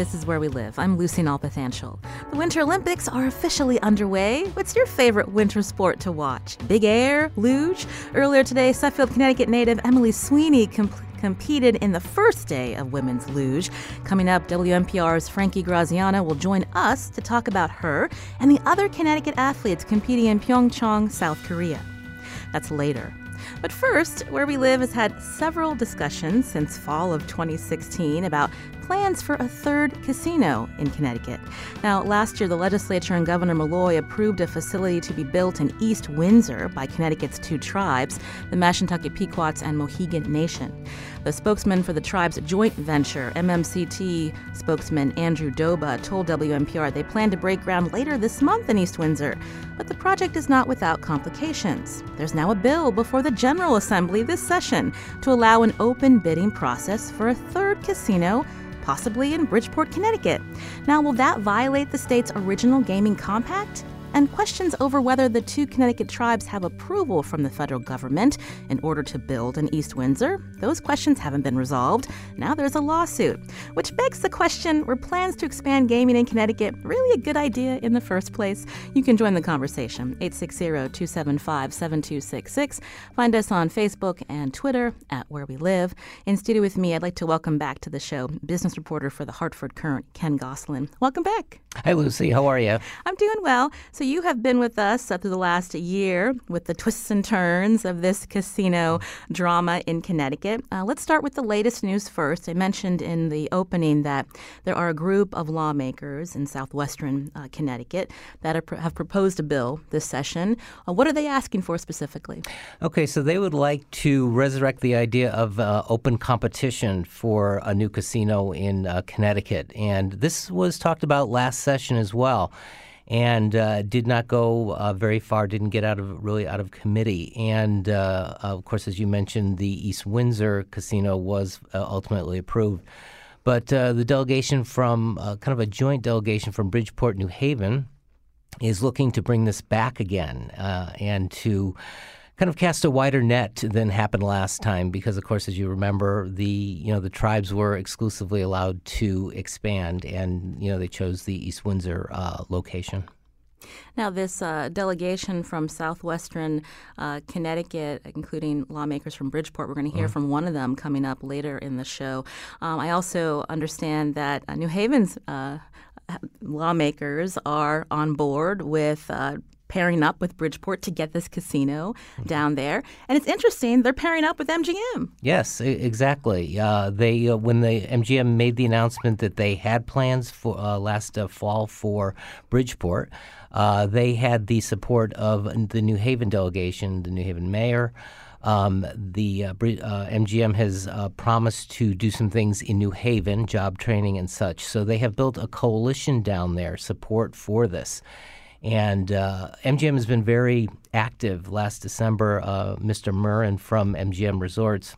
This is Where We Live. I'm Lucy Nalpathanchel. The Winter Olympics are officially underway. What's your favorite winter sport to watch? Big air? Luge? Earlier today, Suffield, Connecticut native Emily Sweeney competed in the first day of women's luge. Coming up, WNPR's Frankie Graziano will join us to talk about her and the other Connecticut athletes competing in Pyeongchang, South Korea. That's later. But first, Where We Live has had several discussions since fall of 2016 about plans for a third casino in Connecticut. Now, last year, the legislature and Governor Malloy approved a facility to be built in East Windsor by Connecticut's two tribes, the Mashantucket Pequots and Mohegan Nation. The spokesman for the tribe's joint venture, MMCT spokesman Andrew Doba, told WNPR they plan to break ground later this month in East Windsor. But the project is not without complications. There's now a bill before the General Assembly this session to allow an open bidding process for a third casino possibly in Bridgeport, Connecticut. Now, will that violate the state's original gaming compact? And questions over whether the two Connecticut tribes have approval from the federal government in order to build in East Windsor. Those questions haven't been resolved. Now there's a lawsuit, which begs the question were plans to expand gaming in Connecticut really a good idea in the first place? You can join the conversation 860 275 7266. Find us on Facebook and Twitter at Where We Live. In studio with me, I'd like to welcome back to the show business reporter for the Hartford Courant, Ken Gosselin. Welcome back. Hi, Lucy. How are you? I'm doing well. So you have been with us up to the last year with the twists and turns of this casino drama in Connecticut. Uh, let's start with the latest news first. I mentioned in the opening that there are a group of lawmakers in southwestern uh, Connecticut that are, have proposed a bill this session. Uh, what are they asking for specifically? Okay, so they would like to resurrect the idea of uh, open competition for a new casino in uh, Connecticut. And this was talked about last session as well and uh, did not go uh, very far. Didn't get out of really out of committee. And uh, of course, as you mentioned, the East Windsor Casino was uh, ultimately approved. But uh, the delegation from uh, kind of a joint delegation from Bridgeport, New Haven, is looking to bring this back again and to kind of cast a wider net than happened last time because of course as you remember the you know the tribes were exclusively allowed to expand and you know they chose the East Windsor uh, location. Now, this uh, delegation from southwestern uh, Connecticut, including lawmakers from Bridgeport, we're going to hear mm. from one of them coming up later in the show. Um, I also understand that uh, New Haven's uh, lawmakers are on board with uh, pairing up with Bridgeport to get this casino mm-hmm. down there. And it's interesting, they're pairing up with MGM. Yes, exactly. Uh, they uh, when the MGM made the announcement that they had plans for uh, last uh, fall for Bridgeport, uh, they had the support of the New Haven delegation, the New Haven mayor. Um, the uh, uh, MGM has uh, promised to do some things in New Haven, job training and such. So they have built a coalition down there, support for this. And uh, MGM has been very active. Last December, uh, Mr. Murren from MGM Resorts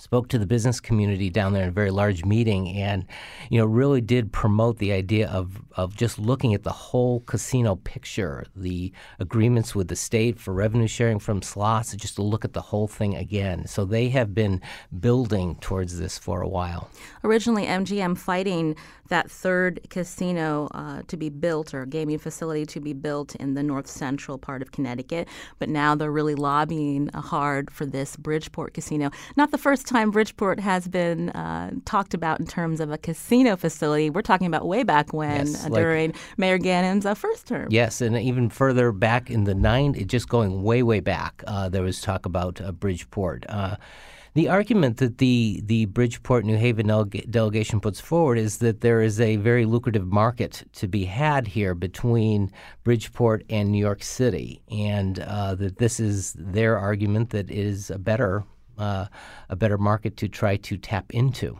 spoke to the business community down there in a very large meeting and you know really did promote the idea of of just looking at the whole casino picture the agreements with the state for revenue sharing from slots just to look at the whole thing again so they have been building towards this for a while originally MGM fighting that third casino uh, to be built or gaming facility to be built in the north central part of Connecticut but now they're really lobbying hard for this Bridgeport casino not the first time Bridgeport has been uh, talked about in terms of a casino facility. We're talking about way back when, yes, uh, like, during Mayor Ganim's uh, first term. Yes, and even further back in the 90s, just going way, way back, uh, there was talk about uh, Bridgeport. The argument that the, the Bridgeport New Haven delegation puts forward is that there is a very lucrative market to be had here between Bridgeport and New York City, and uh, that this is their argument that it is a better uh, a better market to try to tap into.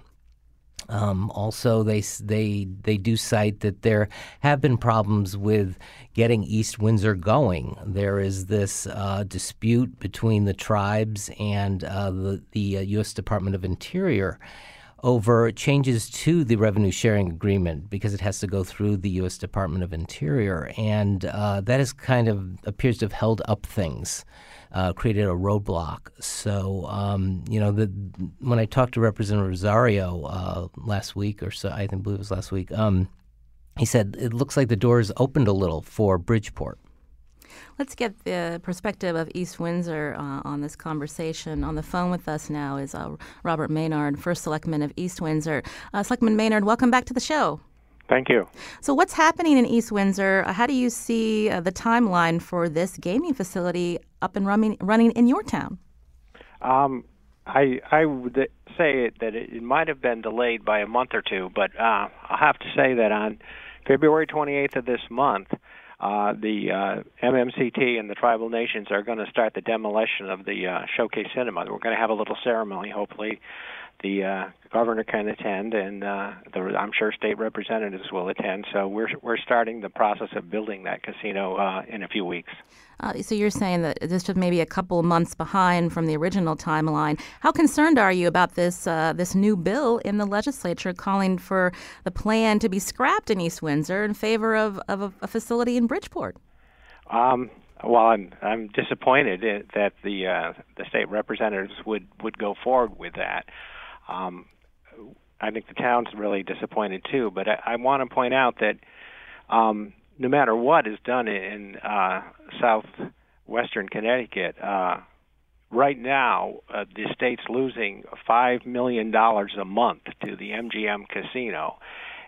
Um, also, they they they do cite that there have been problems with getting East Windsor going. There is this uh, dispute between the tribes and uh, the the uh, U.S. Department of Interior over changes to the revenue sharing agreement because it has to go through the U.S. Department of Interior, and uh, that is kind of appears to have held up things uh, created a roadblock. So, um, you know, the, when I talked to Representative Rosario uh, last week or so, I think believe it was last week, um, he said it looks like the doors opened a little for Bridgeport. Let's get the perspective of East Windsor uh, on this conversation. On the phone with us now is uh, Robert Maynard, First Selectman of East Windsor. Uh, Selectman Maynard, welcome back to the show. Thank you. So, what's happening in East Windsor? Uh, how do you see uh, the timeline for this gaming facility up and running, running in your town? Um, I I would say that it, it might have been delayed by a month or two, but uh, I'll have to say that on February 28th of this month, uh, the uh, MMCT and the tribal nations are going to start the demolition of the uh, Showcase Cinema. We're going to have a little ceremony, hopefully, the uh, governor can attend, and uh, the, I'm sure state representatives will attend. So we're we're starting the process of building that casino uh, in a few weeks. Uh, so you're saying that this is maybe a couple months behind from the original timeline. How concerned are you about this uh, this new bill in the legislature calling for the plan to be scrapped in East Windsor in favor of, of a, a facility in Bridgeport? Um, well, I'm I'm disappointed that the uh, the state representatives would would go forward with that. Um, I think the town's really disappointed too. But I, I want to point out that um, no matter what is done in uh, southwestern Connecticut, uh, right now uh, the state's losing five million dollars a month to the MGM casino,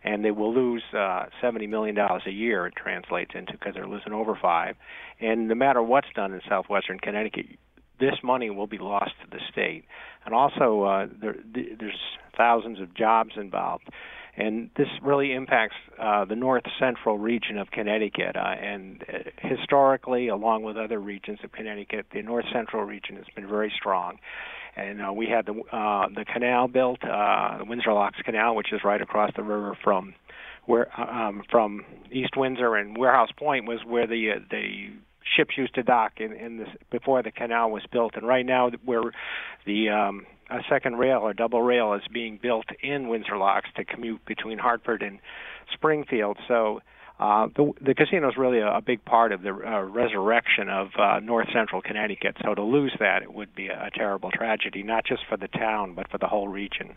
and they will lose uh, seventy million dollars a year. It translates into because they're losing over five. And no matter what's done in southwestern Connecticut, this money will be lost to the state. And also, uh, there, there's thousands of jobs involved. And this really impacts uh, the north central region of Connecticut. Uh, and uh, historically, along with other regions of Connecticut, the north central region has been very strong. And uh, we had the uh, the canal built, uh, the Windsor Locks Canal, which is right across the river from where um, from East Windsor and Warehouse Point was where the uh, the ships used to dock in, in this before the canal was built. And right now, where the um, a second rail or double rail is being built in Windsor Locks to commute between Hartford and Springfield. So. Uh, the, the casino is really a, a big part of the uh, resurrection of uh, north central Connecticut. So to lose that, it would be a, a terrible tragedy, not just for the town, but for the whole region.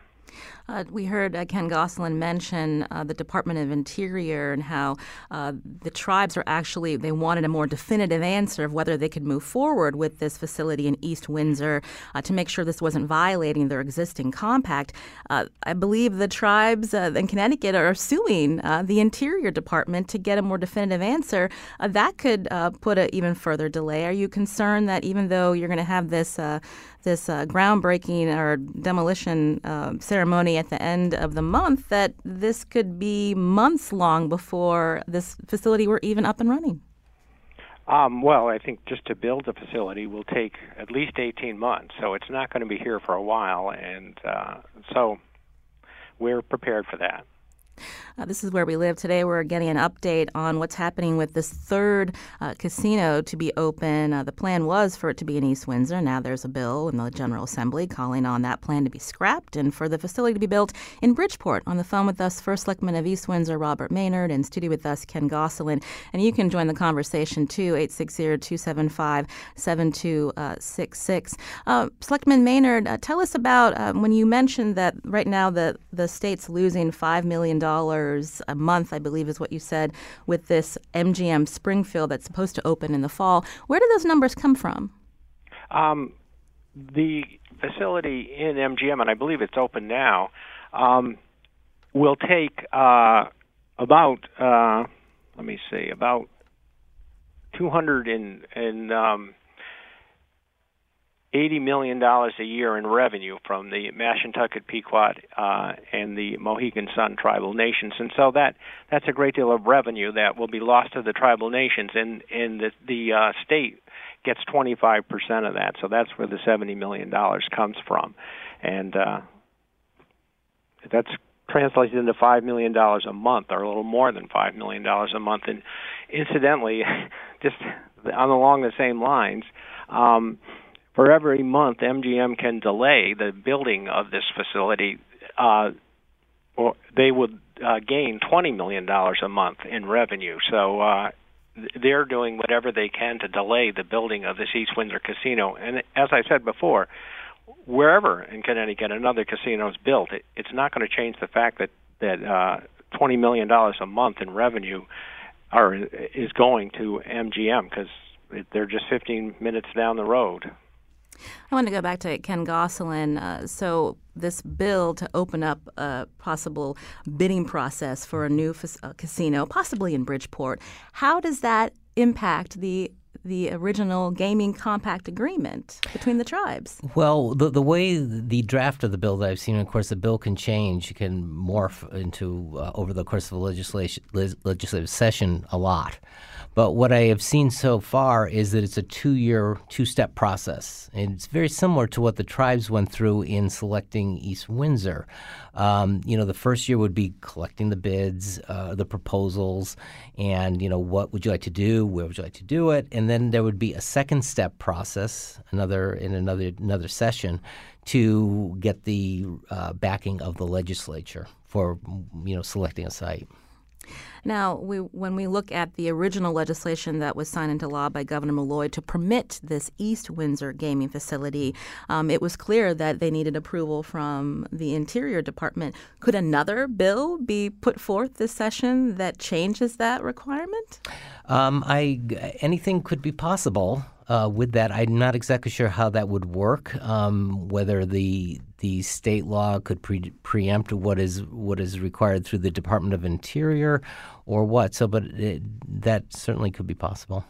Uh, we heard uh, Ken Gosselin mention uh, the Department of Interior and how uh, the tribes are actually, they wanted a more definitive answer of whether they could move forward with this facility in East Windsor uh, to make sure this wasn't violating their existing compact. Uh, I believe the tribes in Connecticut are suing the Interior Department to get a more definitive answer. that could put an even further delay. Are you concerned that even though you're going to have this this uh, groundbreaking or demolition uh, ceremony at the end of the month, that this could be months long before this facility were even up and running. Um, well, I think just to build the facility will take at least 18 months, so it's not going to be here for a while, and uh, so we're prepared for that. Uh, this is where we live today. We're getting an update on what's happening with this third uh, casino to be open. Uh, the plan was for it to be in East Windsor. Now there's a bill in the General Assembly calling on that plan to be scrapped and for the facility to be built in Bridgeport. On the phone with us, First Selectman of East Windsor, Robert Maynard, and studio with us, Ken Gosselin. And you can join the conversation too, 860 275 7266. Uh, Selectman Maynard, uh, tell us about uh, when you mentioned that right now the, the state's losing $5 million a month, I believe is what you said, with this MGM Springfield that's supposed to open in the fall. Where do those numbers come from? Um, the facility in MGM, and I believe it's open now, um, will take uh, about, uh, let me see, about 200 and, and um, $80 million a year in revenue from the Mashantucket, Pequot, uh, and the Mohegan Sun tribal nations. And so that that's a great deal of revenue that will be lost to the tribal nations, and, and the, the uh, state gets 25% of that. So that's where the $70 million comes from. And uh, that's translates into five million dollars a month, or a little more than five million dollars a month. And incidentally, just on along the same lines, um, for every month MGM can delay the building of this facility, uh, or they would uh, gain twenty million dollars a month in revenue. So. Uh, they're doing whatever they can to delay the building of this East Windsor casino. And as I said before, wherever in Connecticut another casino is built, it, it's not going to change the fact that that uh, twenty million dollars a month in revenue are is going to MGM because they're just fifteen minutes down the road. I want to go back to Ken Gosselin. Uh, so, this bill to open up a possible bidding process for a new uh, casino, possibly in Bridgeport, how does that impact the the original gaming compact agreement between the tribes? Well, the the way the draft of the bill that I've seen, of course, the bill can change, can morph into uh, over the course of the legislation legislative session a lot. But what I have seen so far is that it's a two year, two step process. And it's very similar to what the tribes went through in selecting East Windsor. Um, you know, the first year would be collecting the bids, uh, the proposals, and, you know, what would you like to do? Where would you like to do it? And then there would be a second step process, another in another another session, to get the uh, backing of the legislature for, you know, selecting a site. Now, we, when we look at the original legislation that was signed into law by Governor Malloy to permit this East Windsor gaming facility, um, it was clear that they needed approval from the Interior Department. Could another bill be put forth this session that changes that requirement? Um, I anything could be possible. Uh, with that, I'm not exactly sure how that would work. Um, whether the the state law could pre- preempt what is what is required through the Department of Interior, or what. So, but it, that certainly could be possible.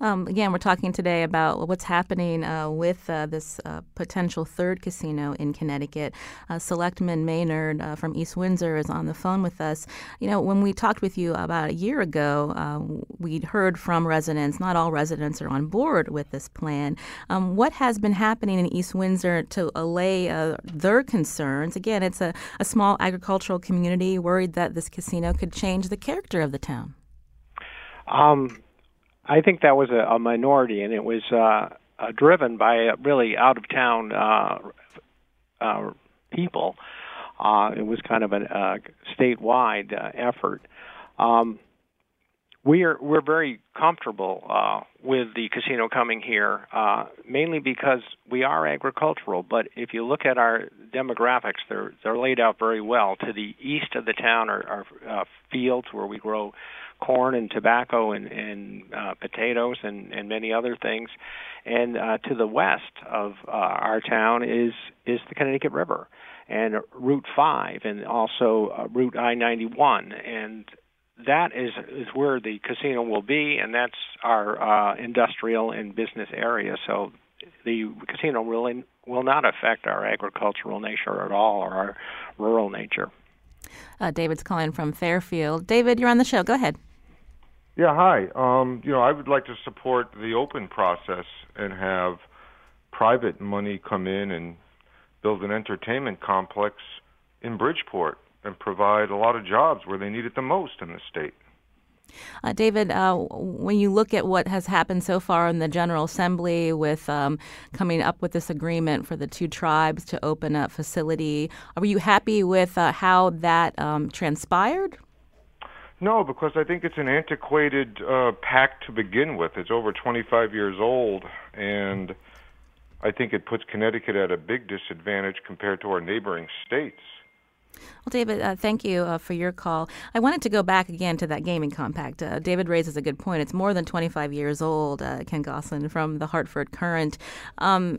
Um, again, we're talking today about what's happening uh, with uh, this uh, potential third casino in Connecticut. Uh, Selectman Maynard uh, from East Windsor is on the phone with us. You know, when we talked with you about a year ago, uh, we'd heard from residents. Not all residents are on board with this plan. Um, what has been happening in East Windsor to allay their concerns? Again, it's a, a small agricultural community worried that this casino could change the character of the town. Um, I think that was a, a minority, and it was uh, uh, driven by really out of town uh, uh, people. Uh, it was kind of a uh, statewide uh, effort. Um, we are we're very comfortable uh, with the casino coming here, uh, mainly because we are agricultural. But if you look at our demographics, they're they're laid out very well. To the east of the town are, are uh, fields where we grow corn and tobacco and, and uh, potatoes and, and many other things. And uh, to the west of uh, our town is is the Connecticut River and Route 5 and also uh, Route I-91 and that is is where the casino will be and that's our uh, industrial and business area. So the casino really will not affect our agricultural nature at all or our rural nature. Uh, David's calling from Fairfield. David, you're on the show. Go ahead. Yeah, hi. Um, you know, I would like to support the open process and have private money come in and build an entertainment complex in Bridgeport and provide a lot of jobs where they need it the most in the state. Uh, David, uh, when you look at what has happened so far in the General Assembly with um, coming up with this agreement for the two tribes to open a facility, are you happy with uh, how that um, transpired? No, because I think it's an antiquated uh, pact to begin with. It's over 25 years old, and I think it puts Connecticut at a big disadvantage compared to our neighboring states. Well, David, uh, thank you uh, for your call. I wanted to go back again to that gaming compact. Uh, David raises a good point. It's more than 25 years old, uh, Ken Gosselin from the Hartford Courant. Um,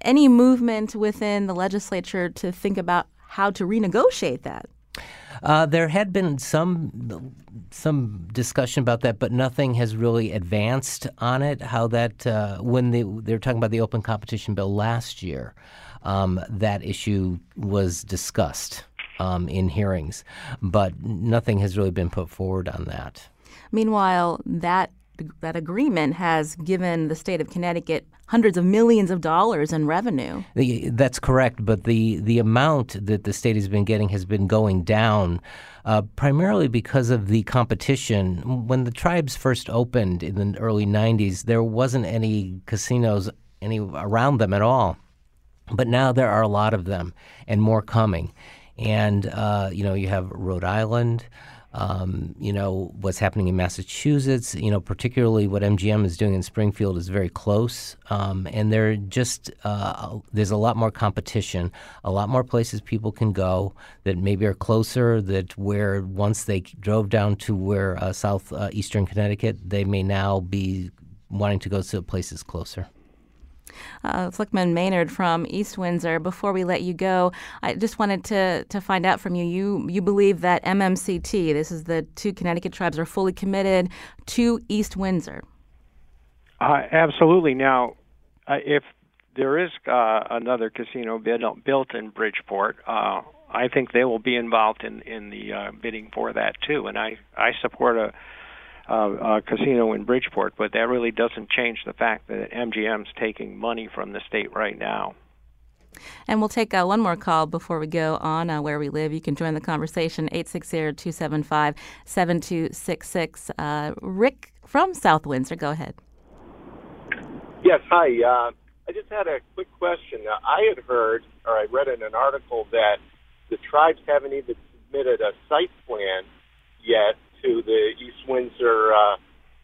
any movement within the legislature to think about how to renegotiate that? Uh, there had been some some discussion about that, but nothing has really advanced on it. How that uh, when they they were talking about the open competition bill last year, um, that issue was discussed um, in hearings, but nothing has really been put forward on that. Meanwhile, that that agreement has given the state of Connecticut hundreds of millions of dollars in revenue. That's correct, but the the amount that the state has been getting has been going down. Uh, primarily because of the competition. When the tribes first opened in the early 90s, there wasn't any casinos any around them at all. But now there are a lot of them and more coming. And, uh, you know, you have Rhode Island, um, you know, what's happening in Massachusetts, you know, particularly what MGM is doing in Springfield is very close. Um, and they're just, uh, there's a lot more competition, a lot more places people can go that maybe are closer, that where once they drove down to where uh, southeastern uh, Connecticut, they may now be wanting to go to places closer. Uh, Selectman Maynard from East Windsor. Before we let you go, I just wanted to to find out from you. You you believe that MMCT, this is the two Connecticut tribes, are fully committed to East Windsor. Uh, absolutely. Now, uh, if there is uh, another casino built in Bridgeport, uh, I think they will be involved in in the uh, bidding for that too, and I I support a uh, casino in Bridgeport, but that really doesn't change the fact that MGM's taking money from the state right now. And we'll take uh, one more call before we go on uh, Where We Live. You can join the conversation, 860-275-7266. Uh, Rick from South Windsor, go ahead. Yes, hi. Uh, I just had a quick question. I had heard, or I read in an article, that the tribes haven't even submitted a site plan yet to the East Windsor uh,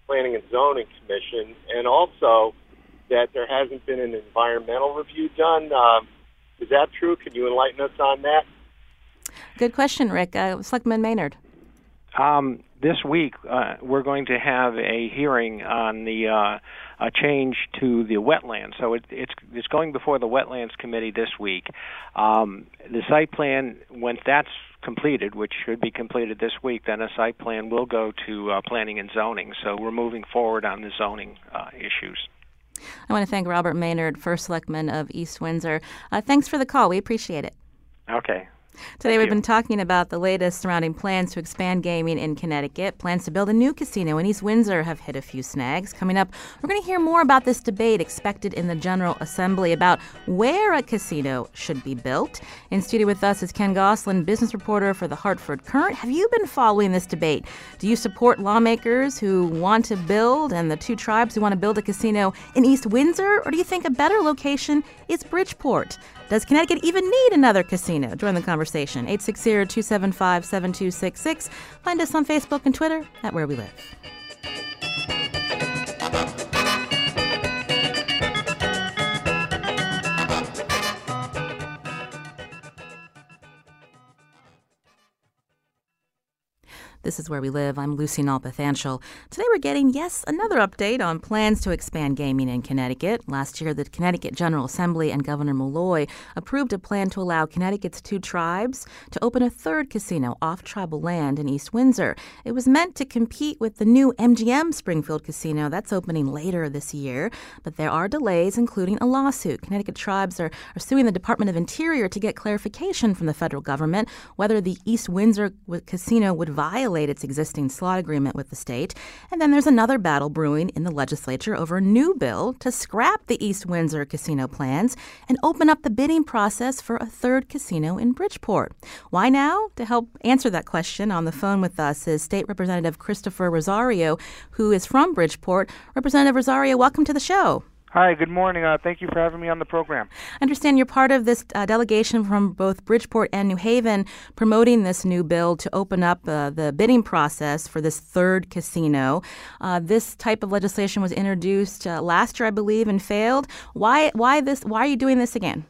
Planning and Zoning Commission, and also that there hasn't been an environmental review done. Um, is that true? Can you enlighten us on that? Good question, Rick. Uh, Selectman Maynard. Um, this week, uh, we're going to have a hearing on the uh, a change to the wetlands. So it, it's it's going before the wetlands committee this week. Um, the site plan, when that's completed, which should be completed this week, then a site plan will go to uh, planning and zoning. So we're moving forward on the zoning uh, issues. I want to thank Robert Maynard, First Selectman of East Windsor. Uh, thanks for the call. We appreciate it. Okay. Today, Thank we've you. been talking about the latest surrounding plans to expand gaming in Connecticut. Plans to build a new casino in East Windsor have hit a few snags. Coming up, we're going to hear more about this debate expected in the General Assembly about where a casino should be built. In studio with us is Ken Gosselin, business reporter for the Hartford Courant. Have you been following this debate? Do you support lawmakers who want to build and the two tribes who want to build a casino in East Windsor? Or do you think a better location is Bridgeport? Does Connecticut even need another casino? Join the conversation. 860 275 7266. Find us on Facebook and Twitter at Where We Live. This is Where We Live. I'm Lucy Nalpathanchel. Today we're getting, yes, another update on plans to expand gaming in Connecticut. Last year, the Connecticut General Assembly and Governor Malloy approved a plan to allow Connecticut's two tribes to open a third casino off tribal land in East Windsor. It was meant to compete with the new MGM Springfield Casino that's opening later this year, but there are delays, including a lawsuit. Connecticut tribes are, are suing the Department of Interior to get clarification from the federal government whether the East Windsor casino would violate violate its existing slot agreement with the state. And then there's another battle brewing in the legislature over a new bill to scrap the East Windsor casino plans and open up the bidding process for a third casino in Bridgeport. Why now? To help answer that question, on the phone with us is State Representative Christopher Rosario, who is from Bridgeport. Representative Rosario, welcome to the show. Hi, good morning. Uh, thank you for having me on the program. I understand you're part of this uh, delegation from both Bridgeport and New Haven promoting this new bill to open up uh, the bidding process for this third casino. Uh, this type of legislation was introduced uh, last year, I believe, and failed. Why? Why this? Why are you doing this again?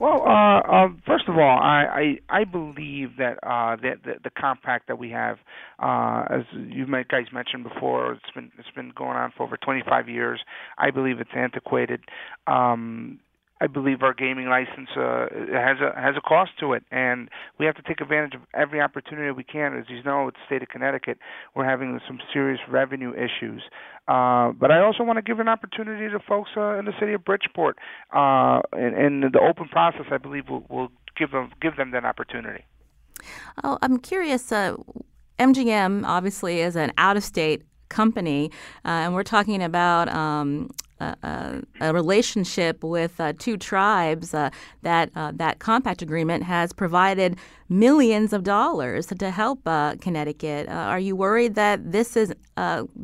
Well, uh, uh, first of all, I I, I believe that uh, that the, the compact that we have, uh, as you guys mentioned before, it's been it's been going on for over 25 years. I believe it's antiquated. Um, I believe our gaming license uh, has a has a cost to it, and we have to take advantage of every opportunity we can. As you know, with the state of Connecticut, we're having some serious revenue issues. Uh, but I also want to give an opportunity to folks uh, in the city of Bridgeport, uh, and, and the open process, I believe, will, will give them give them that opportunity. Oh, I'm curious. Uh, MGM obviously is an out of state company, uh, and we're talking about um, a, relationship with uh, two tribes uh, that uh, that compact agreement has provided millions of dollars to help uh, Connecticut. Are you worried that this is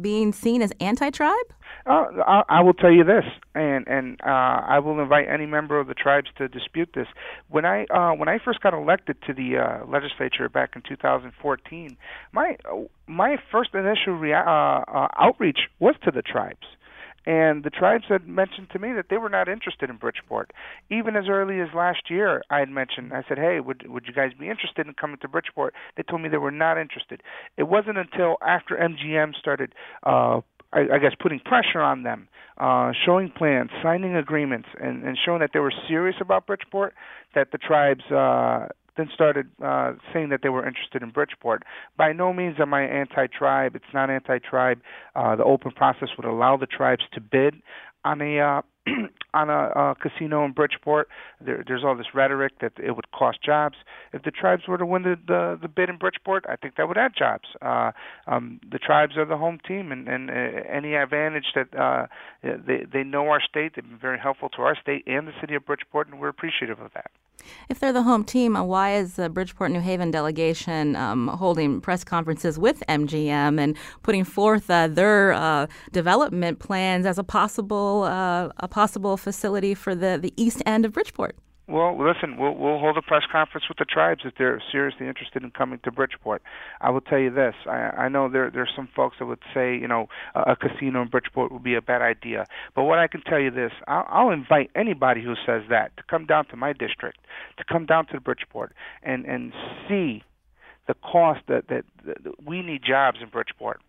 being seen as anti-tribe? I, I will tell you this, and and I will invite any member of the tribes to dispute this. When I when I first got elected to the legislature back in 2014, my my first initial rea- outreach was to the tribes and the tribes had mentioned to me that they were not interested in Bridgeport. Even as early as last year, I had mentioned, I said, hey, would, would you guys be interested in coming to Bridgeport? They told me they were not interested. It wasn't until after MGM started, uh, I, I guess, putting pressure on them, uh, showing plans, signing agreements, and, and showing that they were serious about Bridgeport, that the tribes uh, then started uh, saying that they were interested in Bridgeport. By no means am I anti-tribe. It's not anti-tribe. Uh, the open process would allow the tribes to bid on a uh, on a, a casino in Bridgeport. There, there's all this rhetoric that it would cost jobs. If the tribes were to win the the, the bid in Bridgeport, I think that would add jobs. Uh, um, the tribes are the home team, and, and uh, any advantage that uh, they they know our state, they've been very helpful to our state and the city of Bridgeport, and we're appreciative of that. If they're the home team, uh, why is the Bridgeport New Haven delegation um, holding press conferences with MGM and putting forth uh, their uh, development plans as a possible uh, a possible facility for the, the east end of Bridgeport? Well, listen, we'll we'll hold a press conference with the tribes if they're seriously interested in coming to Bridgeport. I will tell you this: I, I know there there's some folks that would say, you know, a, a casino in Bridgeport would be a bad idea. But what I can tell you this: I'll, I'll invite anybody who says that to come down to my district, to come down to Bridgeport, and and see the cost that that, that we need jobs in Bridgeport.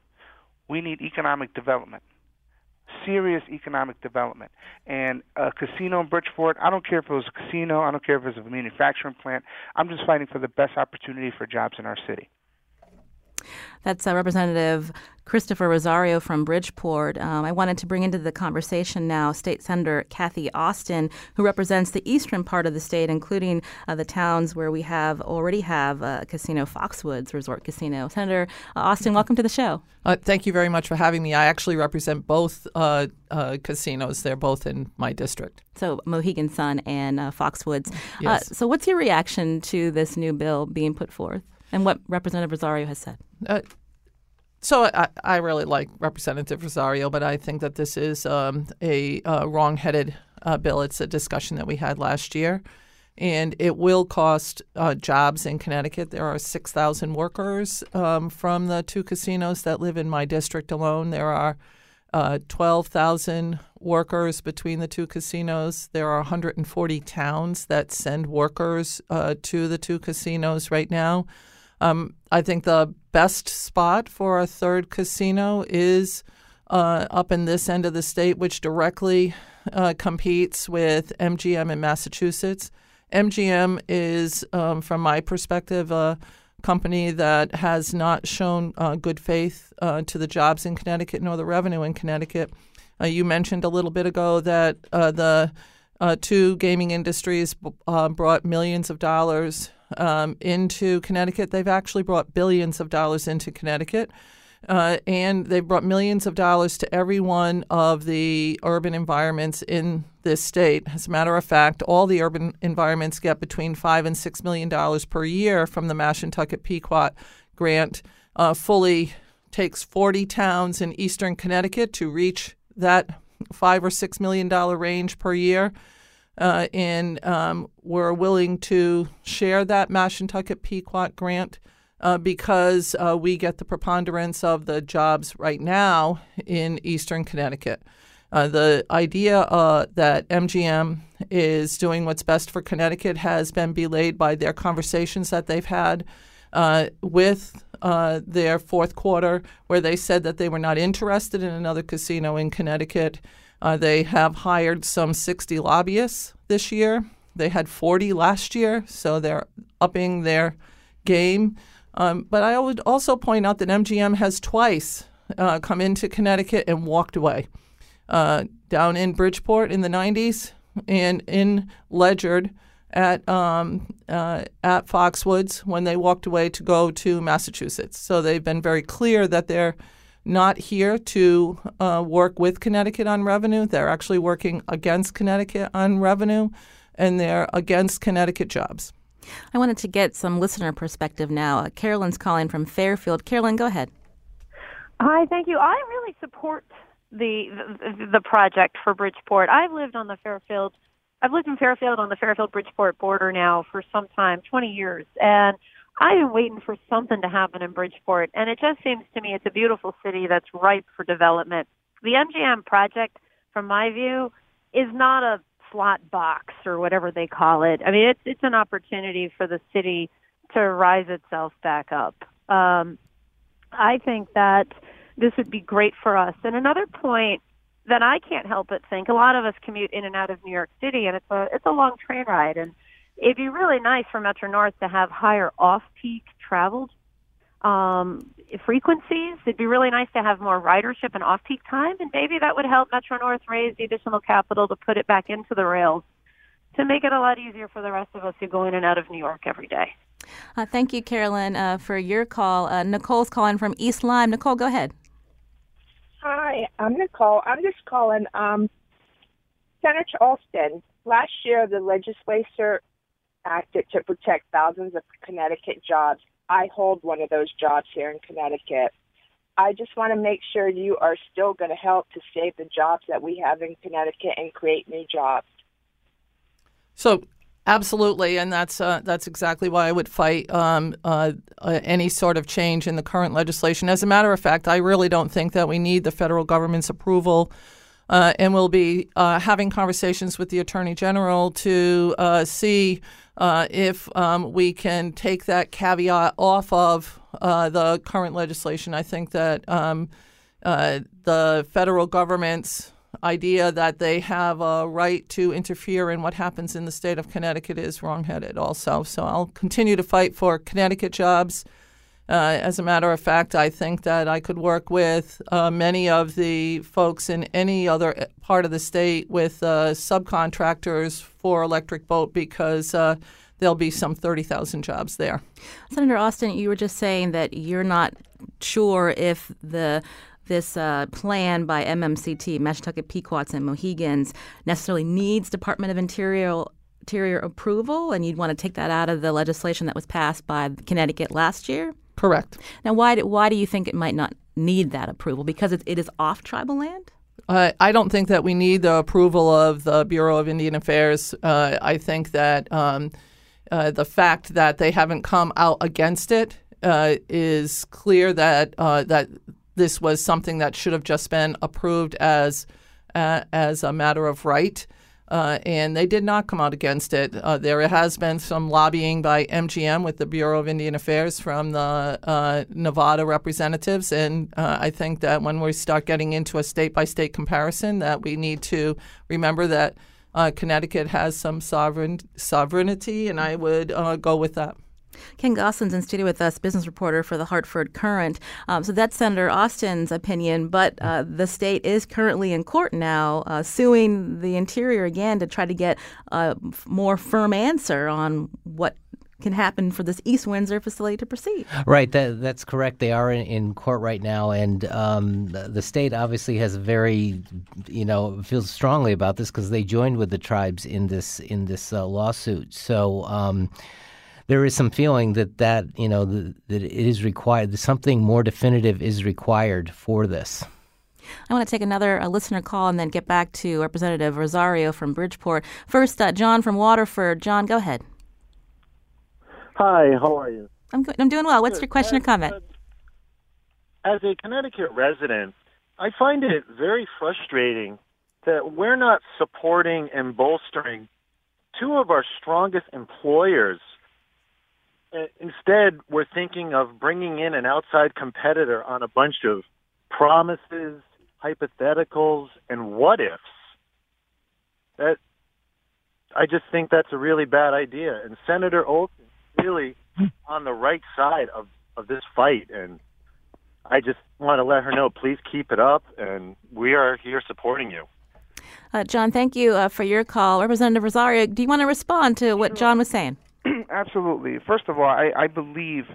We need economic development serious economic development. And a casino in Bridgeport, I don't care if it was a casino, I don't care if it was a manufacturing plant. I'm just fighting for the best opportunity for jobs in our city. That's uh, Representative Christopher Rosario from Bridgeport. Um, I wanted to bring into the conversation now State Senator Cathy Osten, who represents the eastern part of the state, including uh, the towns where we have already have a uh, casino, Foxwoods Resort Casino. Senator uh, Osten, welcome to the show. Uh, thank you very much for having me. I actually represent both uh, casinos. They're both in my district. So Mohegan Sun and Foxwoods. Yes. so what's your reaction to this new bill being put forth? And what Representative Rosario has said. Uh, so I, I, really like Representative Rosario, but I think that this is um, a uh, wrong-headed uh, bill. It's a discussion that we had last year, and it will cost uh, jobs in Connecticut. There are 6,000 workers um, from the two casinos that live in my district alone. There are uh, 12,000 workers between the two casinos. There are 140 towns that send workers uh, to the two casinos right now. Um, I think the best spot for a third casino is uh, up in this end of the state, which directly uh, competes with MGM in Massachusetts. MGM is, um, from my perspective, a company that has not shown uh, good faith uh, to the jobs in Connecticut nor the revenue in Connecticut. Uh, you mentioned a little bit ago that uh, the two gaming industries brought millions of dollars um, into Connecticut. They've actually brought billions of dollars into Connecticut. Uh, and they've brought millions of dollars to every one of the urban environments in this state. As a matter of fact, all the urban environments get between five and six million dollars per year from the Mashantucket Pequot grant. Uh, fully takes 40 towns in eastern Connecticut to reach that five or six million dollar range per year uh, and um, we're willing to share that Mashantucket Pequot grant uh, because uh, we get the preponderance of the jobs right now in eastern Connecticut. Uh, the idea uh, that MGM is doing what's best for Connecticut has been belayed by their conversations that they've had uh, with their fourth quarter, where they said that they were not interested in another casino in Connecticut. Uh, they have hired some 60 lobbyists this year. They had 40 last year, so they're upping their game. Um, but I would also point out that MGM has twice uh, come into Connecticut and walked away. Uh, down in Bridgeport in the 90s and in Ledyard at um, uh, at Foxwoods when they walked away to go to Massachusetts. So they've been very clear that they're not here to uh, work with Connecticut on revenue. They're actually working against Connecticut on revenue, and they're against Connecticut jobs. I wanted to get some listener perspective now. Uh, Carolyn's calling from Fairfield. Carolyn, go ahead. Hi, thank you. I really support the, the the project for Bridgeport. I've lived on the Fairfield. I've lived in Fairfield on the Fairfield Bridgeport border now for some time, 20 years, and I've been waiting for something to happen in Bridgeport. And it just seems to me it's a beautiful city that's ripe for development. The MGM project, from my view, is not a slot box or whatever they call it. I mean, it's it's an opportunity for the city to rise itself back up. Um, I think that this would be great for us. And another point that I can't help but think, a lot of us commute in and out of New York City, and it's a it's a long train ride, and it'd be really nice for Metro North to have higher off-peak traveled um, frequencies. It'd be really nice to have more ridership and off-peak time, and maybe that would help Metro North raise the additional capital to put it back into the rails to make it a lot easier for the rest of us who go in and out of New York every day. Uh, thank you, Carolyn, uh, for your call. Uh, Nicole's calling from East Lyme. Nicole, go ahead. Hi, I'm Nicole. I'm just calling. Um, Senator Osten, last year the legislature acted to protect thousands of Connecticut jobs. I hold one of those jobs here in Connecticut. I just want to make sure you are still going to help to save the jobs that we have in Connecticut and create new jobs. So, absolutely, and that's uh, that's exactly why I would fight um, uh, uh, any sort of change in the current legislation. As a matter of fact, I really don't think that we need the federal government's approval. Uh, and we'll be uh, having conversations with the Attorney General to uh, see if um, we can take that caveat off of the current legislation. I think that um, the federal government's idea that they have a right to interfere in what happens in the state of Connecticut is wrongheaded also. So I'll continue to fight for Connecticut jobs. Uh, as a matter of fact, I think that I could work with uh, many of the folks in any other uh, part of the state with uh, subcontractors for Electric Boat because uh, there'll be some 30,000 jobs there. Senator Osten, you were just saying that you're not sure if the this uh, plan by MMCT, Mashantucket Pequots and Mohegans, necessarily needs Department of Interior Interior approval, and you'd want to take that out of the legislation that was passed by Connecticut last year. Correct. Now, why do, why do you think it might not need that approval? Because it, it is off tribal land. Uh, I don't think that we need the approval of the Bureau of Indian Affairs. Uh, I think that um, uh, the fact that they haven't come out against it uh, is clear that uh, that this was something that should have just been approved as uh, as a matter of right. Uh, and they did not come out against it. Uh, there has been some lobbying by MGM with the Bureau of Indian Affairs from the uh, Nevada representatives, and uh, I think that when we start getting into a state-by-state comparison, that we need to remember that uh, Connecticut has some sovereign sovereignty, and I would uh, go with that. Ken Gosselin's in studio with us, business reporter for the Hartford Courant. Um, so that's Senator Osten's opinion, but uh, the state is currently in court now, uh, suing the Interior again to try to get a more firm answer on what can happen for this East Windsor facility to proceed. Right, that, that's correct. They are in, in court right now, and um, the, state obviously has very, you know, feels strongly about this because they joined with the tribes in this in this uh, lawsuit. So. Um, there is some feeling that that you know the, that it is required. Something more definitive is required for this. I want to take another a listener call and then get back to Representative Rosario from Bridgeport. First, uh, John from Waterford. John, go ahead. Hi, how are you? I'm good. I'm doing well. What's your question as, or comment? As a Connecticut resident, I find it very frustrating that we're not supporting and bolstering two of our strongest employers instead, we're thinking of bringing in an outside competitor on a bunch of promises, hypotheticals, and what ifs. That I just think that's a really bad idea. And Senator Osten really on the right side of of this fight, and I just want to let her know. Please keep it up, and we are here supporting you. Uh, John, thank you uh, for your call. Representative Rosario, do you want to respond to what John was saying? Absolutely. First of all, I, I believe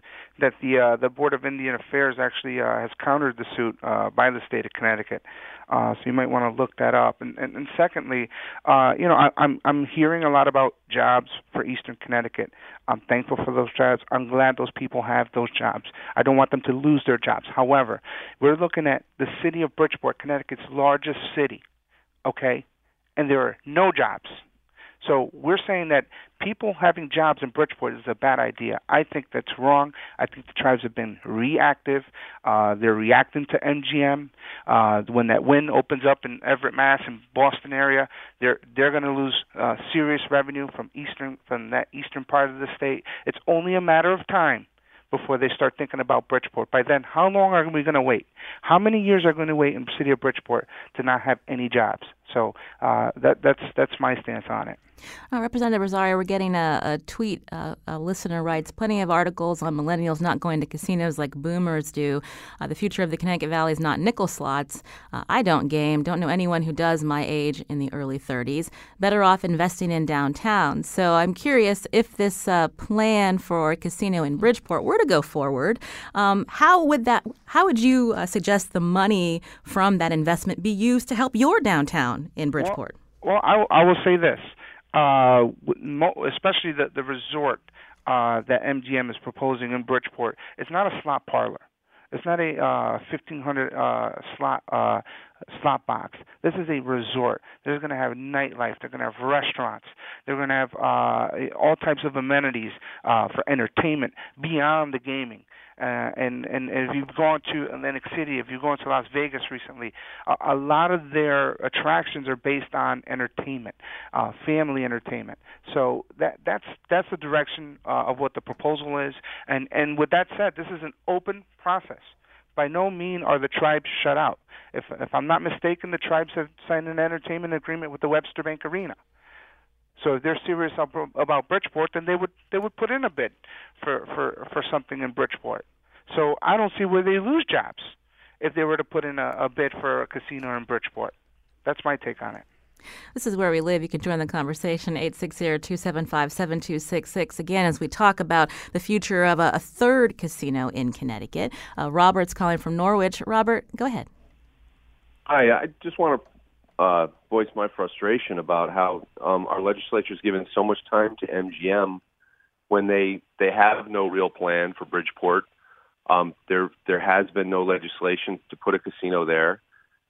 that the uh, the Board of Indian Affairs actually uh, has countered the suit uh, by the state of Connecticut. Uh, so you might want to look that up. And, and, and secondly, uh, you know, I, I'm I'm hearing a lot about jobs for Eastern Connecticut. I'm thankful for those jobs. I'm glad those people have those jobs. I don't want them to lose their jobs. However, we're looking at the city of Bridgeport, Connecticut's largest city, okay, and there are no jobs. So we're saying that people having jobs in Bridgeport is a bad idea. I think that's wrong. I think the tribes have been reactive. Uh, they're reacting to MGM. Uh, when that Wynn opens up in Everett, Mass, and Boston area, they're they're going to lose uh, serious revenue from eastern from that eastern part of the state. It's only a matter of time before they start thinking about Bridgeport. By then, how long are we going to wait? How many years are going to wait in the city of Bridgeport to not have any jobs? So uh, that that's that's my stance on it. Uh, Representative Rosario, we're getting a, a tweet. Uh, a listener writes Plenty of articles on millennials not going to casinos like boomers do. Uh, the future of the Connecticut Valley is not nickel slots. Uh, I don't game, don't know anyone who does my age in the early 30s. Better off investing in downtown. So I'm curious if this uh, plan for a casino in Bridgeport were to go forward, um, how would that? How would you suggest the money from that investment be used to help your downtown in Bridgeport? Well, well I, I will say this uh, especially the the resort uh, that MGM is proposing in Bridgeport. It's not a slot parlor. It's not a uh, 1500 uh, slot uh, slot box. This is a resort. They're going to have nightlife. They're going to have restaurants. They're going to have uh, all types of amenities uh, for entertainment beyond the gaming. Uh, and, and if you've gone to Atlantic City, if you've gone to Las Vegas recently, a, a lot of their attractions are based on entertainment, uh, family entertainment. So that that's that's the direction uh, of what the proposal is. And and with that said, this is an open process. By no means are the tribes shut out. If if I'm not mistaken, the tribes have signed an entertainment agreement with the Webster Bank Arena. So if they're serious about Bridgeport, then they would they would put in a bid for for for something in Bridgeport. So I don't see where they lose jobs if they were to put in a, a bid for a casino in Bridgeport. That's my take on it. This is where we live. You can join the conversation 860-275-7266 again as we talk about the future of a, a third casino in Connecticut. Uh, Robert's calling from Norwich. Robert, go ahead. Hi, I just want to uh, voice my frustration about how um, our legislature is giving so much time to MGM when they they have no real plan for Bridgeport. Um, there there has been no legislation to put a casino there.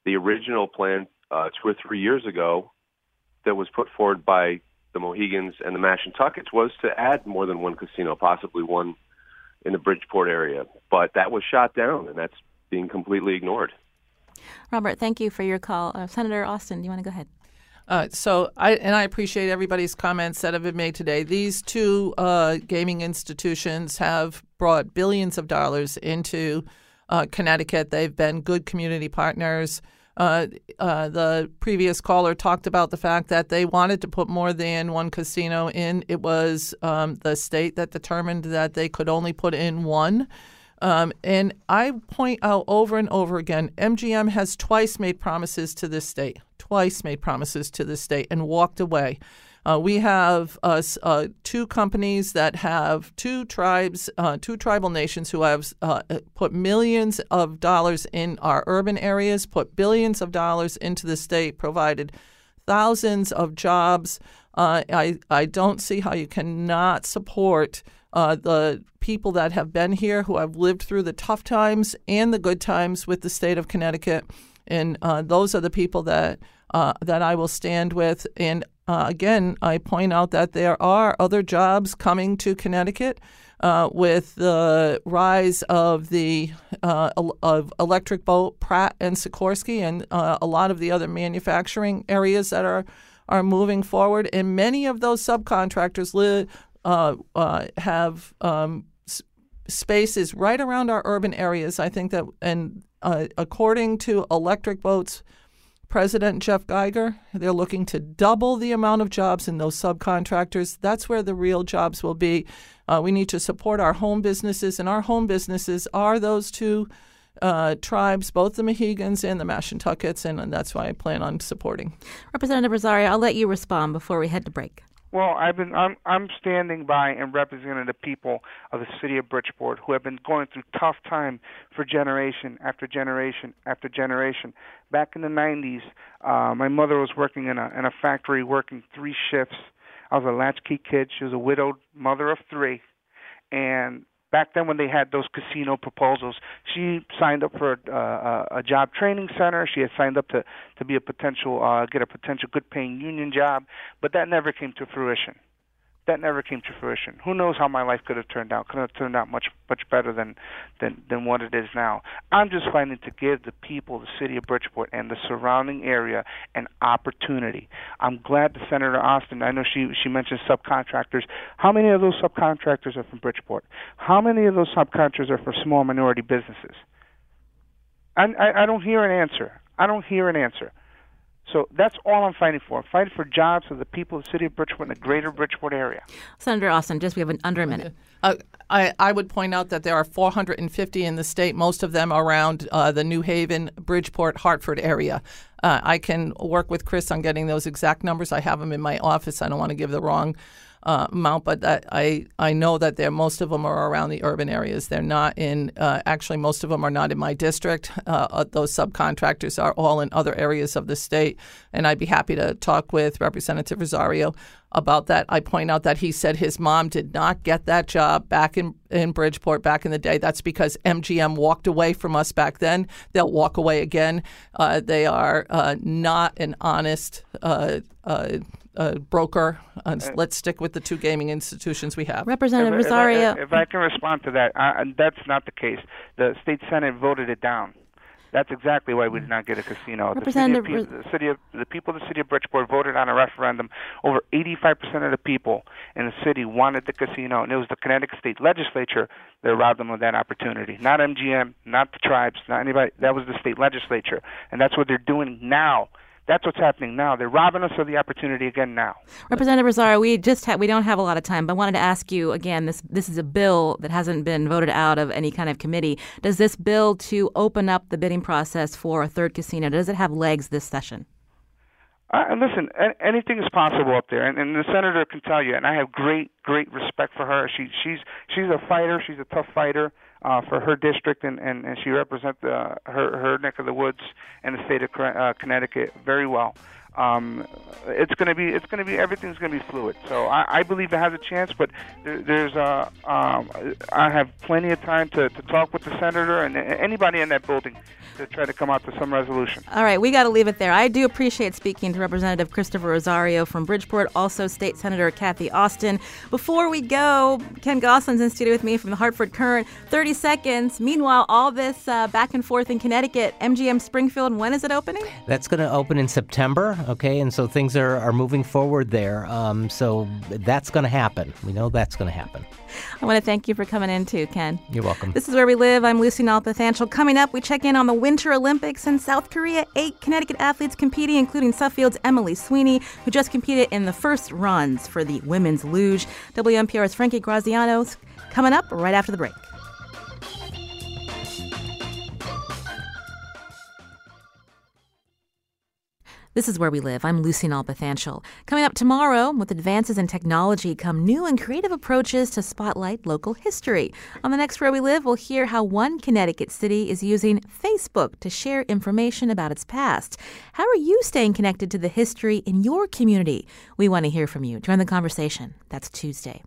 The original plan uh, two or three years ago that was put forward by the Mohegans and the Mashantuckets was to add more than one casino, possibly one in the Bridgeport area. But that was shot down, and that's being completely ignored. Robert, thank you for your call. Uh, Senator Osten, do you want to go ahead? Uh, so I and I appreciate everybody's comments that have been made today. These two uh, gaming institutions have brought billions of dollars into uh, Connecticut. They've been good community partners. Uh, uh, the previous caller talked about the fact that they wanted to put more than one casino in. It was um, the state that determined that they could only put in one. Um, and I point out over and over again MGM has twice made promises to this state, twice made promises to this state and walked away. Uh, we have uh, uh, two companies that have two tribes, uh, two tribal nations who have uh, put millions of dollars in our urban areas, put billions of dollars into the state, provided thousands of jobs. Uh, I, I don't see how you cannot support uh, the people that have been here who have lived through the tough times and the good times with the state of Connecticut. And uh, those are the people that uh, that I will stand with. And uh, again, I point out that there are other jobs coming to Connecticut. Uh, with the rise of the uh, of Electric Boat, Pratt and Sikorsky, and a lot of the other manufacturing areas that are are moving forward, and many of those subcontractors live uh, uh, have um, spaces right around our urban areas. I think that, and uh, according to Electric Boat's President Jeff Geiger, they're looking to double the amount of jobs in those subcontractors. That's where the real jobs will be. Uh, we need to support our home businesses, and our home businesses are those two uh, tribes, both the Mohegans and the Mashantuckets, and, and that's why I plan on supporting. Representative Rosario, I'll let you respond before we head to break. Well, I've been I'm I'm standing by and representing the people of the city of Bridgeport who have been going through tough time for generation after generation after generation. Back in the 90s, uh, my mother was working in a in a factory, working three shifts. I was a latchkey kid. She was a widowed mother of three, and back then when they had those casino proposals, she signed up for uh, a, job training center. She had signed up to to be a potential uh, get a potential good paying union job, but that never came to fruition that never came to fruition. Who knows how my life could have turned out? Could have turned out much much better than than than what it is now. I'm just fighting to give the people, the city of Bridgeport, and the surrounding area an opportunity. I'm glad that Senator Osten. I know she she mentioned subcontractors. How many of those subcontractors are from Bridgeport? How many of those subcontractors are for small minority businesses? I, I, I don't hear an answer. I don't hear an answer. So that's all I'm fighting for. I'm fighting for jobs for the people of the city of Bridgeport and the greater Bridgeport area. Senator Osten, just we have an, under a minute. Uh, I, I would point out that there are 450 in the state, most of them around uh, the New Haven, Bridgeport, Hartford area. Uh, I can work with Chris on getting those exact numbers. I have them in my office. I don't want to give the wrong uh, amount, but that, I I know that there most of them are around the urban areas. They're not in. Uh, actually, most of them are not in my district. Uh, uh, those subcontractors are all in other areas of the state, and I'd be happy to talk with Representative Rosario about that. I point out that he said his mom did not get that job back in, in Bridgeport back in the day. That's because MGM walked away from us back then. They'll walk away again. Uh, they are uh, not an honest uh, uh uh, broker. Uh, let's stick with the two gaming institutions we have. Representative if, Rosario. If I, if I, can respond to that, uh, that's not the case. The state senate voted it down. That's exactly why we did not get a casino. Representative the city, of, the, city of, the people of the city of Bridgeport voted on a referendum. Over 85% of the people in the city wanted the casino, and it was the Connecticut state legislature that robbed them of that opportunity. Not MGM, not the tribes, not anybody. That was the state legislature, and that's what they're doing now that's what's happening now. They're robbing us of the opportunity again now. Representative Rosario, we just ha- we don't have a lot of time, but I wanted to ask you again. This this is a bill that hasn't been voted out of any kind of committee. Does this bill to open up the bidding process for a third casino does it have legs this session? Uh, listen, anything is possible up there, and, and the senator can tell you. And I have great, great respect for her. She, she's, she's a fighter. She's a tough fighter uh, for her district, and, and, and she represents her her neck of the woods and the state of uh, Connecticut very well. Um, it's going to be it's going to be everything's going to be fluid. So I, I believe it has a chance, but there, there's uh, um, I have plenty of time to, to talk with the senator and anybody in that building to try to come out to some resolution. All right, we got to leave it there. I do appreciate speaking to Representative Christopher Rosario from Bridgeport, also State Senator Cathy Osten. Before we go, Ken Gosselin's in studio with me from the Hartford Courant. 30 seconds. Meanwhile, all this uh, back and forth in Connecticut, MGM Springfield, when is it opening? That's going to open in September, okay? And so things are, are moving forward there. Um, so that's going to happen. We know that's going to happen. I want to thank you for coming in too, Ken. You're welcome. This is Where We Live. I'm Lucy Nalpathanchel. Coming up, we check in on the Winter Olympics in South Korea. Eight Connecticut athletes competing, including Suffield's Emily Sweeney, who just competed in the first runs for the women's luge. WNPR's Frankie Graziano coming up right after the break. This is Where We Live. I'm Lucy Nalpathanchel. Coming up tomorrow, with advances in technology come new and creative approaches to spotlight local history. On the next Where We Live, we'll hear how one Connecticut city is using Facebook to share information about its past. How are you staying connected to the history in your community? We want to hear from you. Join the conversation. That's Tuesday.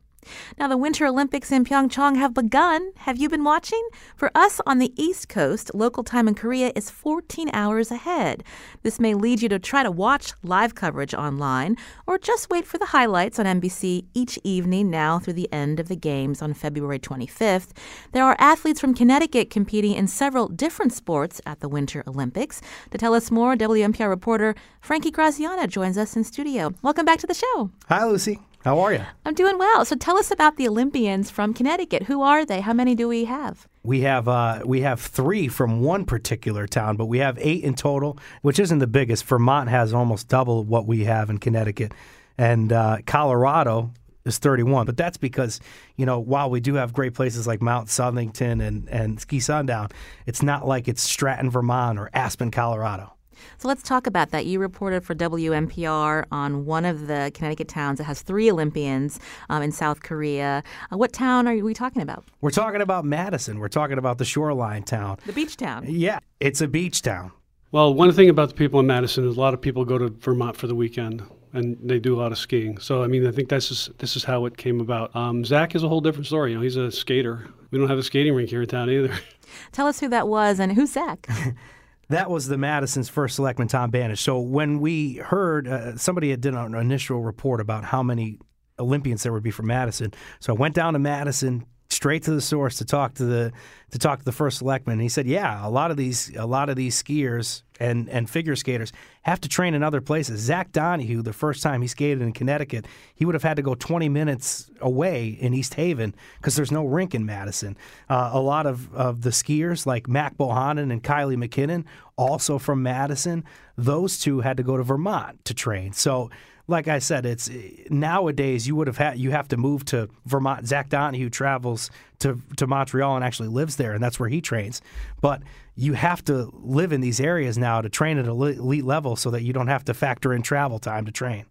Now, the Winter Olympics in Pyeongchang have begun. Have you been watching? For us on the East Coast, local time in Korea is 14 hours ahead. This may lead you to try to watch live coverage online or just wait for the highlights on NBC each evening now through the end of the Games on February 25th. There are athletes from Connecticut competing in several different sports at the Winter Olympics. To tell us more, WNPR reporter Frankie Graziano joins us in studio. Welcome back to the show. Hi, Lucy. How are you? I'm doing well. So tell us about the Olympians from Connecticut. Who are they? How many do we have? We have uh, we have three from one particular town, but we have eight in total, which isn't the biggest. Vermont has almost double what we have in Connecticut, and uh, Colorado is 31. But that's because you know while we do have great places like Mount Southington and and Ski Sundown, it's not like it's Stratton, Vermont, or Aspen, Colorado. So let's talk about that. You reported for WNPR on one of the Connecticut towns that has three Olympians um, in South Korea. Uh, what town are we talking about? We're talking about Madison. We're talking about the shoreline town. The beach town. Yeah, it's a beach town. Well, one thing about the people in Madison is a lot of people go to Vermont for the weekend and they do a lot of skiing. So I mean, I think this is this is how it came about. Um, Zach is a whole different story. You know, he's a skater. We don't have a skating rink here in town either. Tell us who that was and who's Zach. That was the Madison's first selectman, Tom Banisch. So when we heard uh, somebody had done an initial report about how many Olympians there would be for Madison, so I went down to Madison straight to the source to talk to the to talk to the first selectman. He said, "Yeah, a lot of these a lot of these skiers and and figure skaters have to train in other places. Zach Donohue, the first time he skated in Connecticut, he would have had to go 20 minutes away in East Haven because there's no rink in Madison. Uh, a lot of, of the skiers like Mac Bohonnon and Kiley McKinnon, also from Madison, those two had to go to Vermont to train. So like I said, it's nowadays you would have had you have to move to Vermont. Zach Donohue travels to to Montreal and actually lives there, and that's where he trains. But you have to live in these areas now to train at elite level, so that you don't have to factor in travel time to train.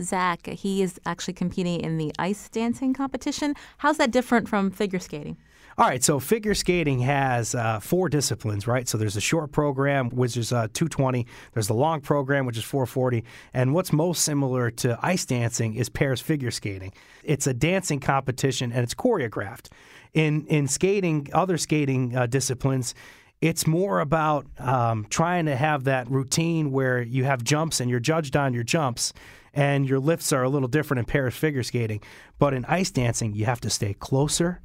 Zach, he is actually competing in the ice dancing competition. How's that different from figure skating? All right, so figure skating has uh, four disciplines, right? So there's a short program, which is uh, 220. There's the long program, which is 440. And what's most similar to ice dancing is pairs figure skating. It's a dancing competition and it's choreographed. In in skating, other skating uh, disciplines, it's more about um, trying to have that routine where you have jumps and you're judged on your jumps and your lifts are a little different in pairs figure skating. But in ice dancing, you have to stay closer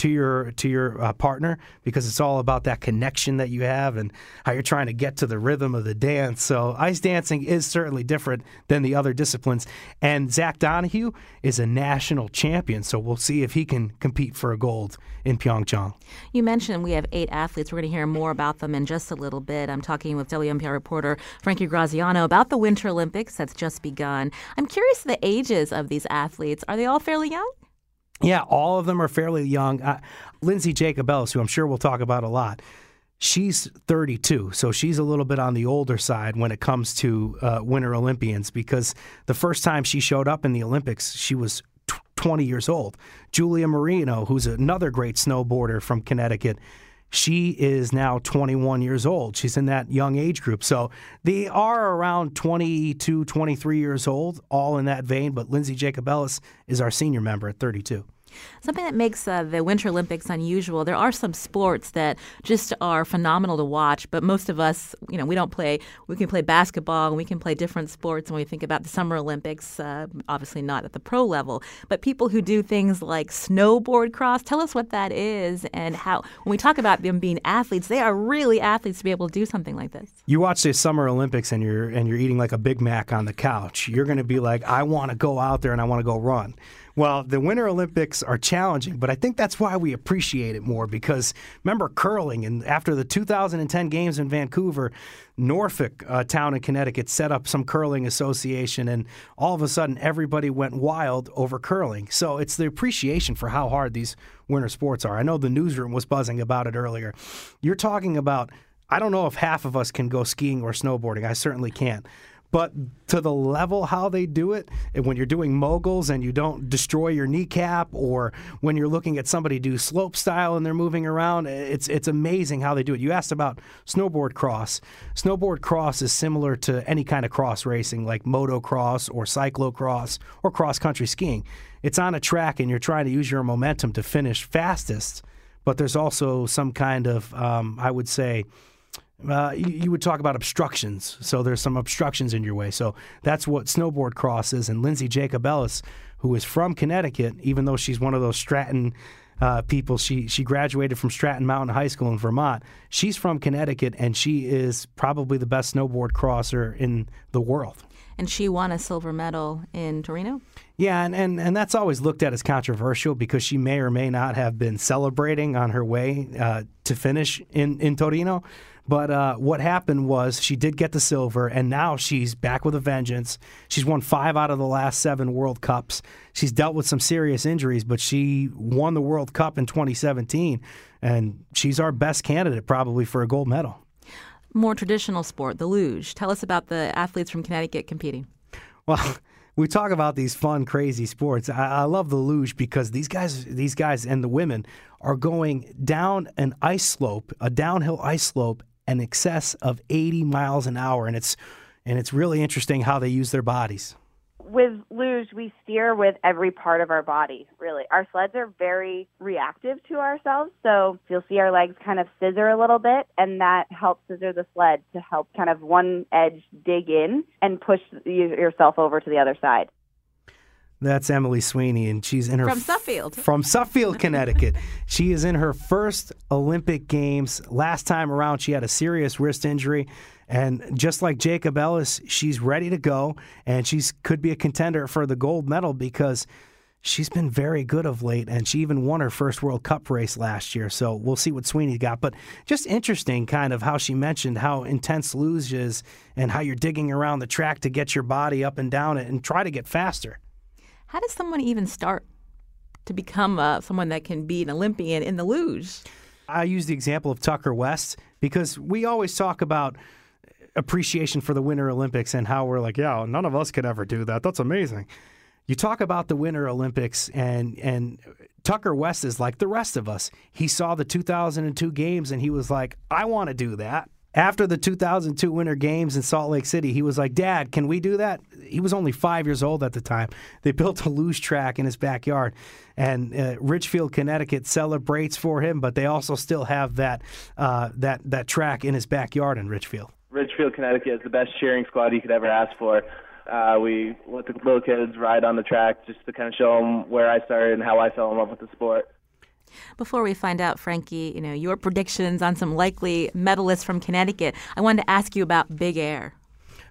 to your to your uh, partner because it's all about that connection that you have and how you're trying to get to the rhythm of the dance. So ice dancing is certainly different than the other disciplines. And Zach Donohue is a national champion, so we'll see if he can compete for a gold in Pyeongchang. You mentioned we have eight athletes. We're going to hear more about them in just a little bit. I'm talking with WNPR reporter Frankie Graziano about the Winter Olympics that's just begun. I'm curious the ages of these athletes. Are they all fairly young? Yeah, all of them are fairly young. Uh, Lindsey Jacobellis, who I'm sure we'll talk about a lot, she's 32, so she's a little bit on the older side when it comes to uh, Winter Olympians because the first time she showed up in the Olympics, she was 20 years old. Julia Marino, who's another great snowboarder from Connecticut, she is now 21 years old. She's in that young age group. So they are around 22, 23 years old, all in that vein. But Lindsey Jacobellis is our senior member at 32. Something that makes uh, the Winter Olympics unusual. There are some sports that just are phenomenal to watch, but most of us, you know, we don't play. We can play basketball and we can play different sports. When we think about the Summer Olympics, uh, obviously not at the pro level, but people who do things like snowboard cross. Tell us what that is and how. When we talk about them being athletes, they are really athletes to be able to do something like this. You watch the Summer Olympics and you're and you're eating like a Big Mac on the couch. You're going to be like, I want to go out there and I want to go run. Well, the Winter Olympics are challenging, but I think that's why we appreciate it more because remember curling, and after the 2010 games in Vancouver, Norfolk uh, town in Connecticut set up some curling association, and all of a sudden everybody went wild over curling. So it's the appreciation for how hard these winter sports are. I know the newsroom was buzzing about it earlier. You're talking about. I don't know if half of us can go skiing or snowboarding. I certainly can't. But to the level how they do it, and when you're doing moguls and you don't destroy your kneecap, or when you're looking at somebody do slope style and they're moving around, it's it's amazing how they do it. You asked about snowboard cross. Snowboard cross is similar to any kind of cross racing, like motocross or cyclocross or cross country skiing. It's on a track and you're trying to use your momentum to finish fastest, but there's also some kind of, um, I would say, uh, you, you, would talk about obstructions. So there's some obstructions in your way. So that's what snowboard cross is. And Lindsey Jacobellis, who is from Connecticut, even though she's one of those Stratton uh, people, she she graduated from Stratton Mountain High School in Vermont. She's from Connecticut, and she is probably the best snowboard crosser in the world. And she won a silver medal in Torino. Yeah, and, and, and that's always looked at as controversial because she may or may not have been celebrating on her way uh, to finish in, in Torino. But uh, what happened was she did get the silver, and now she's back with a vengeance. She's won five out of the last seven World Cups. She's dealt with some serious injuries, but she won the World Cup in 2017, and she's our best candidate probably for a gold medal. more traditional sport, the luge. Tell us about the athletes from Connecticut competing. Well, we talk about these fun, crazy sports. I, I, love the luge because these guys, these guys, and the women are going down an ice slope, a downhill ice slope, in excess of 80 miles an hour, and it's and it's really interesting how they use their bodies with luge, we steer with every part of our body, really. Our sleds are very reactive to ourselves. So you'll see our legs kind of scissor a little bit, and that helps scissor the sled to help kind of one edge dig in and push yourself over to the other side. That's Emily Sweeney, and she's in her from Suffield. From Suffield, Connecticut. she is in her first Olympic Games. Last time around, she had a serious wrist injury, and just like Jacobellis, she's ready to go, and she's could be a contender for the gold medal because she's been very good of late, and she even won her first World Cup race last year. So we'll see what Sweeney got. But just interesting, kind of how she mentioned how intense luge is, and how you're digging around the track to get your body up and down it, and try to get faster. How does someone even start to become uh, someone that can be an Olympian in the luge? I use the example of Tucker West because we always talk about appreciation for the Winter Olympics and how we're like, yeah, none of us could ever do that. That's amazing. You talk about the Winter Olympics and and Tucker West is like the rest of us. He saw the 2002 games and he was like, I want to do that after the 2002 Winter Games in Salt Lake City, he was like, Dad, can we do that? He was only five years old at the time. They built a luge track in his backyard. And uh, Ridgefield, Connecticut celebrates for him, but they also still have that, uh, that, that track in his backyard in Ridgefield. Ridgefield, Connecticut is the best cheering squad you could ever ask for. Uh, we let the little kids ride on the track just to kind of show them where I started and how I fell in love with the sport. Before we find out, Frankie, you know, your predictions on some likely medalists from Connecticut, I wanted to ask you about Big Air.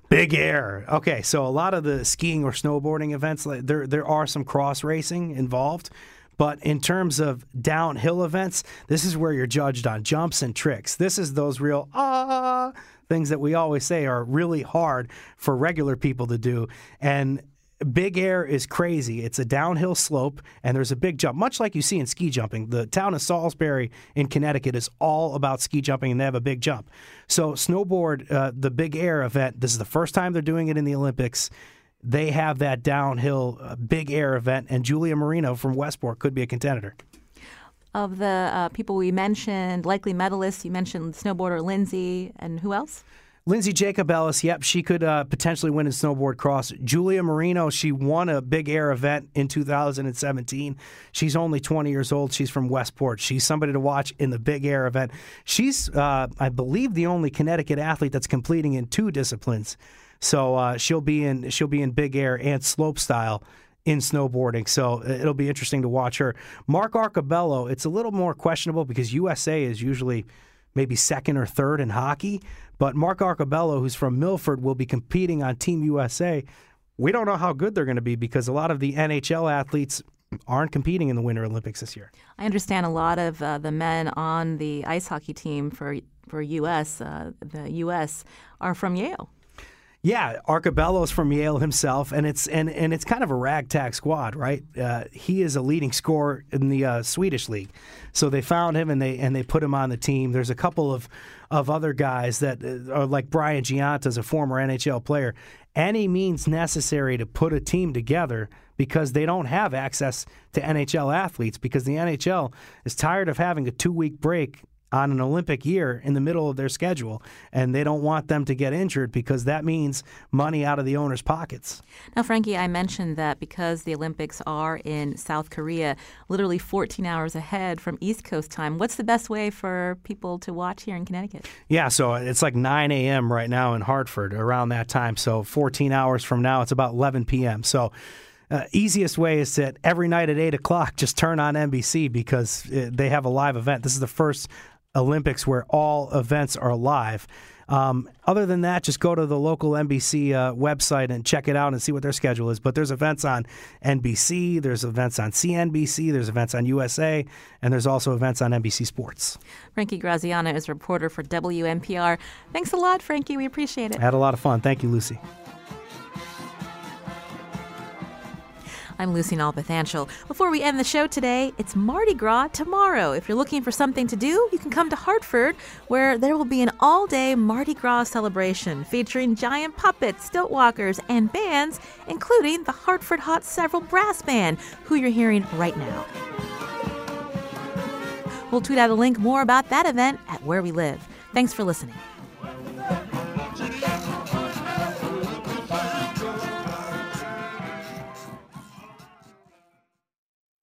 Big air. Okay, so a lot of the skiing or snowboarding events, there there are some cross racing involved, but in terms of downhill events, this is where you're judged on jumps and tricks. This is those real ah things that we always say are really hard for regular people to do, and Big Air is crazy. It's a downhill slope, and there's a big jump, much like you see in ski jumping. The town of Salisbury in Connecticut is all about ski jumping, and they have a big jump. So, snowboard, uh, the Big Air event, this is the first time they're doing it in the Olympics. They have that downhill uh, Big Air event, and Julia Marino from Westport could be a contender. Of the uh, people we mentioned, likely medalists, you mentioned snowboarder Lindsey, and who else? Lindsey Jacobellis, yep, she could uh, potentially win in snowboard cross. Julia Marino, she won a big air event in 2017. She's only 20 years old. She's from Westport. She's somebody to watch in the big air event. She's, uh, I believe, the only Connecticut athlete that's completing in two disciplines. So uh, she'll be in she'll be in big air and slope style in snowboarding. So uh, it'll be interesting to watch her. Mark Arcobello, it's a little more questionable because USA is usually maybe second or third in hockey. But Mark Arcobello, who's from Milford, will be competing on Team USA. We don't know how good they're going to be because a lot of the NHL athletes aren't competing in the Winter Olympics this year. I understand a lot of uh, the men on the ice hockey team for for U.S. Uh, the U.S. are from Yale. Yeah, Arcobello's from Yale himself, and it's and, and it's kind of a ragtag squad, right? Uh, he is a leading scorer in the uh, Swedish league, so they found him and they and they put him on the team. There's a couple of of other guys that uh, are like Brian Gionta, is a former NHL player. Any means necessary to put a team together because they don't have access to NHL athletes because the NHL is tired of having a two week break on an Olympic year in the middle of their schedule, and they don't want them to get injured because that means money out of the owner's pockets. Now, Frankie, I mentioned that because the Olympics are in South Korea, literally 14 hours ahead from East Coast time, what's the best way for people to watch here in Connecticut? Yeah, so it's like 9 a.m. right now in Hartford around that time. So 14 hours from now, it's about 11 p.m. So uh, easiest way is that every night at 8 o'clock, just turn on NBC because uh, they have a live event. This is the first Olympics where all events are live. Um, other than that, just go to the local NBC uh, website and check it out and see what their schedule is. But there's events on NBC, there's events on CNBC, there's events on USA, and there's also events on NBC Sports. Frankie Graziano is a reporter for WNPR. Thanks a lot, Frankie. We appreciate it. I had a lot of fun. Thank you, Lucy. I'm Lucy Nalpathanchel. Before we end the show today, it's Mardi Gras tomorrow. If you're looking for something to do, you can come to Hartford, where there will be an all day Mardi Gras celebration featuring giant puppets, stilt walkers, and bands, including the Hartford Hot Several Brass Band, who you're hearing right now. We'll tweet out a link more about that event at Where We Live. Thanks for listening.